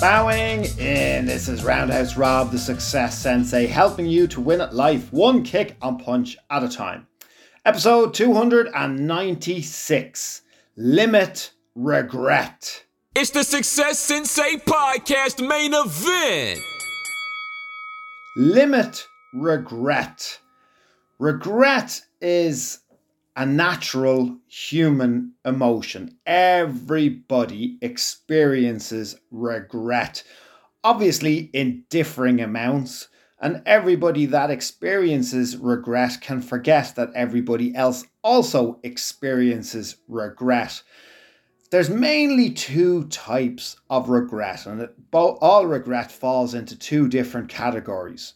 Bowing in. This is Roundhouse Rob, the success sensei, helping you to win at life one kick and punch at a time. Episode 296 Limit Regret. It's the Success Sensei Podcast main event. Limit regret. Regret is a natural human emotion. Everybody experiences regret, obviously in differing amounts. And everybody that experiences regret can forget that everybody else also experiences regret. There's mainly two types of regret, and all regret falls into two different categories.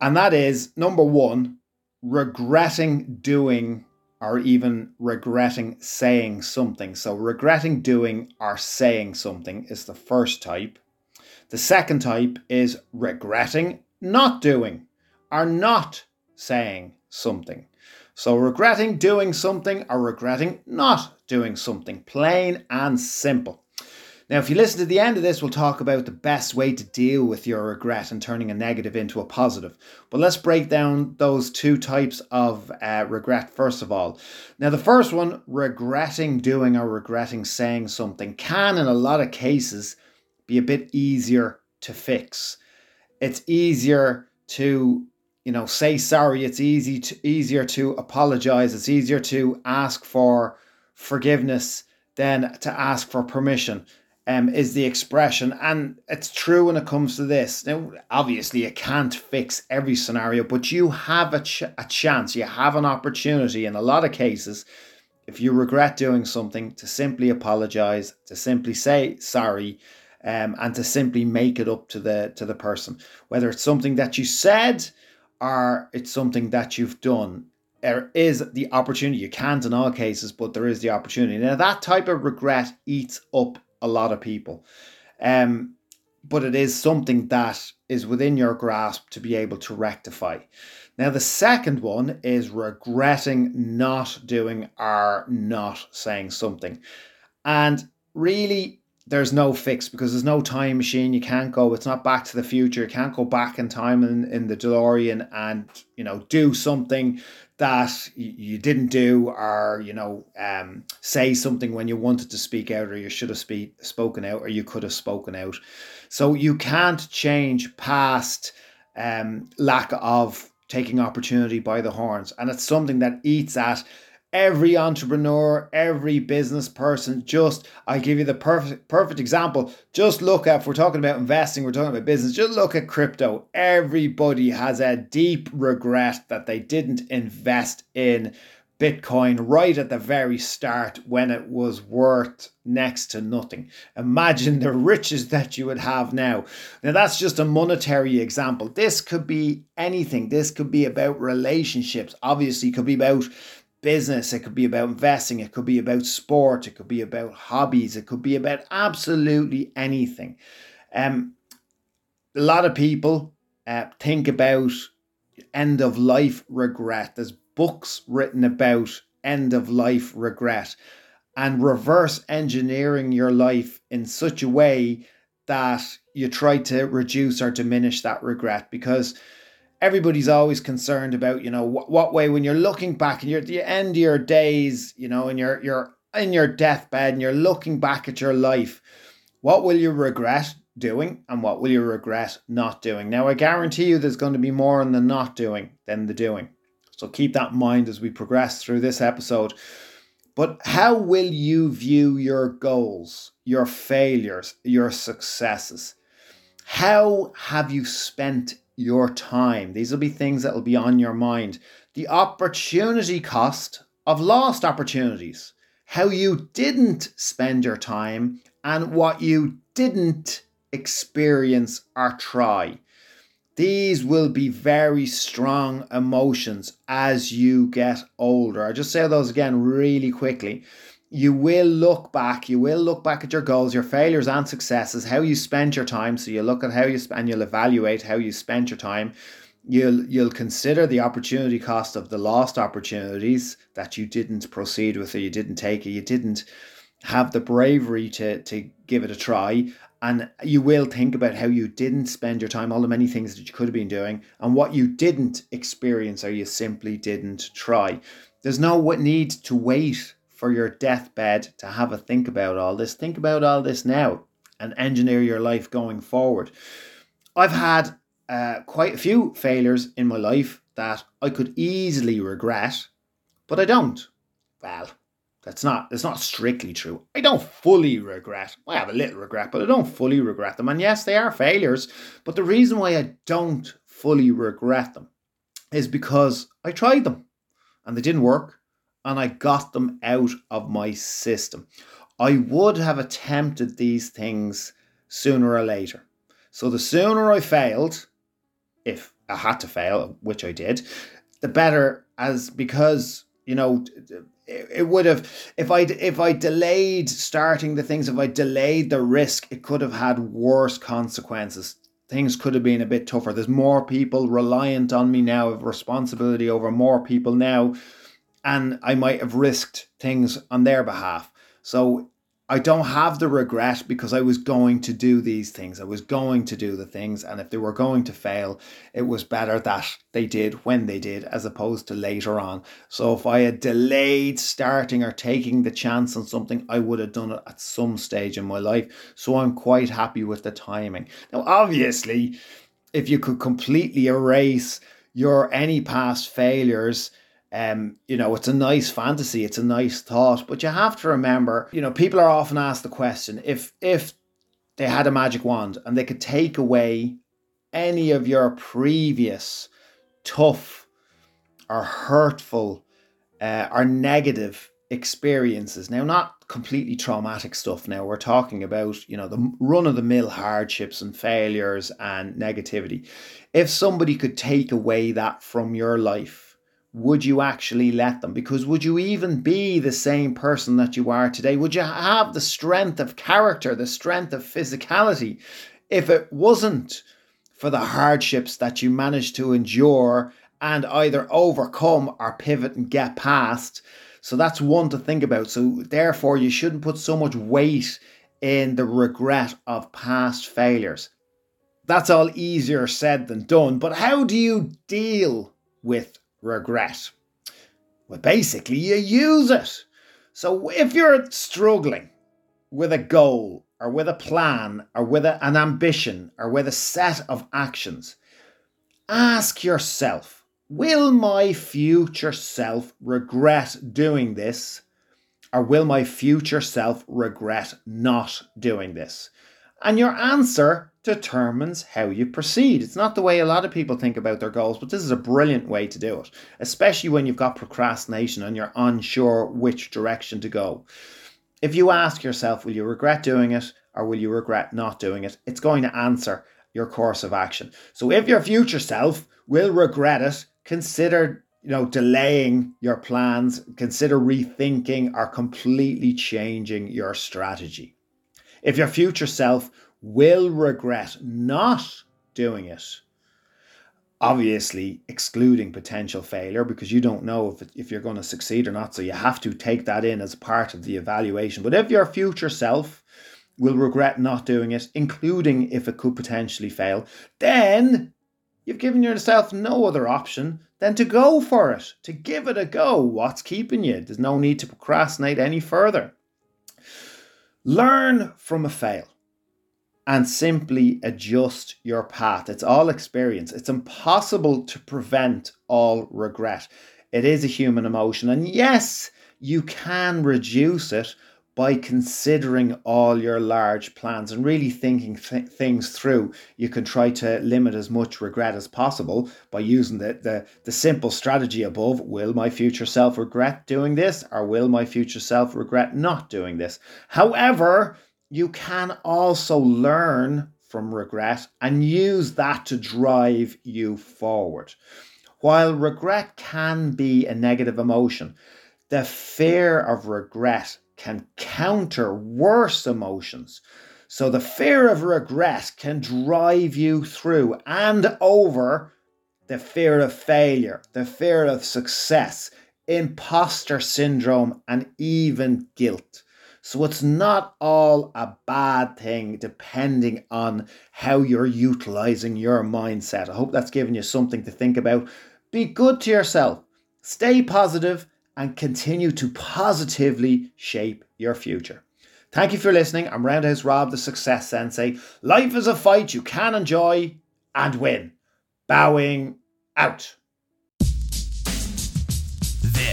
And that is number one, regretting doing or even regretting saying something. So, regretting doing or saying something is the first type. The second type is regretting not doing or not saying something. So, regretting doing something or regretting not doing something, plain and simple. Now, if you listen to the end of this, we'll talk about the best way to deal with your regret and turning a negative into a positive. But let's break down those two types of uh, regret first of all. Now, the first one, regretting doing or regretting saying something, can in a lot of cases be a bit easier to fix. It's easier to you know say sorry it's easy to easier to apologize it's easier to ask for forgiveness than to ask for permission um, is the expression. And it's true when it comes to this. Now, obviously, you can't fix every scenario, but you have a, ch- a chance, you have an opportunity in a lot of cases. If you regret doing something, to simply apologize, to simply say sorry, um, and to simply make it up to the to the person, whether it's something that you said or it's something that you've done there is the opportunity. You can't in all cases, but there is the opportunity. Now, that type of regret eats up a lot of people. Um, but it is something that is within your grasp to be able to rectify. Now, the second one is regretting not doing or not saying something. And really, there's no fix because there's no time machine. You can't go, it's not back to the future. You can't go back in time in, in the DeLorean and, you know, do something that you didn't do or you know um, say something when you wanted to speak out or you should have speak, spoken out or you could have spoken out. So you can't change past um, lack of taking opportunity by the horns. And it's something that eats at every entrepreneur, every business person. Just I give you the perfect perfect example. Just look at if we're talking about investing, we're talking about business. Just look at crypto. Everybody has a deep regret that they didn't invest in Bitcoin right at the very start when it was worth next to nothing. Imagine the riches that you would have now. Now, that's just a monetary example. This could be anything. This could be about relationships. Obviously, could be about business, it could be about investing, it could be about sport, it could be about hobbies, it could be about absolutely anything. Um, a lot of people uh, think about end of life regret. There's books written about end of life regret and reverse engineering your life in such a way that you try to reduce or diminish that regret because everybody's always concerned about you know what, what way when you're looking back and you're at the end of your days you know and you're you're in your deathbed and you're looking back at your life what will you regret doing and what will you regret not doing? Now i guarantee you there's going to be more in the not doing than the doing. So keep that in mind as we progress through this episode. But how will you view your goals your failures your successes? How have you spent your time. These will be things that will be on your mind. The opportunity cost of lost opportunities, how you didn't spend your time, and what you didn't experience or try. these will be very strong emotions as you get older. I just say those again really quickly. You will look back, you will look back at your goals, your failures and successes, how you spent your time. So you look at how you spend, you'll evaluate how you spent your time. You'll you'll consider the opportunity cost of the lost opportunities that you didn't proceed with or you didn't take or you didn't have the bravery to to give it a try and you will think about how you didn't spend your time, all the many things that you could have been doing, and what you didn't experience or you simply didn't try. There's no need to wait for your deathbed to have a think about all this. Think about all this now and engineer your life going forward. I've had uh, quite a few failures in my life that I could easily regret, but I don't. Well, that's not that's not strictly true. I don't fully regret. I have a little regret, but I don't fully regret them. And yes, they are failures, but the reason why I don't fully regret them is because I tried them and they didn't work and I got them out of my system. I would have attempted these things sooner or later. So the sooner I failed, if I had to fail, which I did, the better as because you know it would have if I if I delayed starting the things, if I delayed the risk, it could have had worse consequences. Things could have been a bit tougher. There's more people reliant on me now, responsibility over more people now, and I might have risked things on their behalf. So I don't have the regret because I was going to do these things. I was going to do the things. And if they were going to fail, it was better that they did when they did as opposed to later on. So if I had delayed starting or taking the chance on something, I would have done it at some stage in my life. So I'm quite happy with the timing. Now, obviously, if you could completely erase your any past failures, um, you know, it's a nice fantasy, it's a nice thought, but you have to remember, you know, people are often asked the question if if they had a magic wand and they could take away any of your previous tough or hurtful uh, or negative experiences. Now, not completely traumatic stuff. Now, we're talking about, you know, the run of the mill hardships and failures and negativity. If somebody could take away that from your life, would you actually let them? Because would you even be the same person that you are today? Would you have the strength of character, the strength of physicality, if it wasn't for the hardships that you managed to endure and either overcome or pivot and get past? So that's one to think about. So, therefore, you shouldn't put so much weight in the regret of past failures. That's all easier said than done. But how do you deal with regret? Well, basically, you use it. So if you're struggling with a goal or with a plan or with a, an ambition or with a set of actions, ask yourself Will my future self regret doing this? Or will my future self regret not doing this? And your answer determines how you proceed. It's not the way a lot of people think about their goals, but this is a brilliant way to do it, especially when you've got procrastination and you're unsure which direction to go. If you ask yourself, will you regret doing it or will you regret not doing it? It's going to answer your course of action. So if your future self will regret it, consider you know delaying your plans, consider rethinking or completely changing your strategy. If your future self will regret not doing it. Obviously, excluding potential failure because you don't know if, if you're going to succeed or not. So you have to take that in as part of the evaluation. But if your future self will regret not doing it, including if it could potentially fail, then you've given yourself no other option than to go for it, to give it a go. What's keeping you? There's no need to procrastinate any further. Learn from a fail and simply adjust your path. It's all experience. It's impossible to prevent all regret. It is a human emotion. And yes, you can reduce it by considering all your large plans and really thinking th- things through. You can try to limit as much regret as possible by using the, the, the simple strategy above. Will my future self regret doing this, or will my future self regret not doing this? However, you can also learn from regret and use that to drive you forward. While regret can be a negative emotion, the fear of regret can counter worse emotions. So the fear of regret can drive you through and over the fear of failure, the fear of success, imposter syndrome, and even guilt. So it's not all a bad thing depending on how you're utilizing your mindset. I hope that's given you something to think about. Be good to yourself, stay positive, and continue to positively shape your future. Thank you for listening. I'm Roundhouse Rob, the Success Sensei. Life is a fight you can enjoy and win. Bowing out.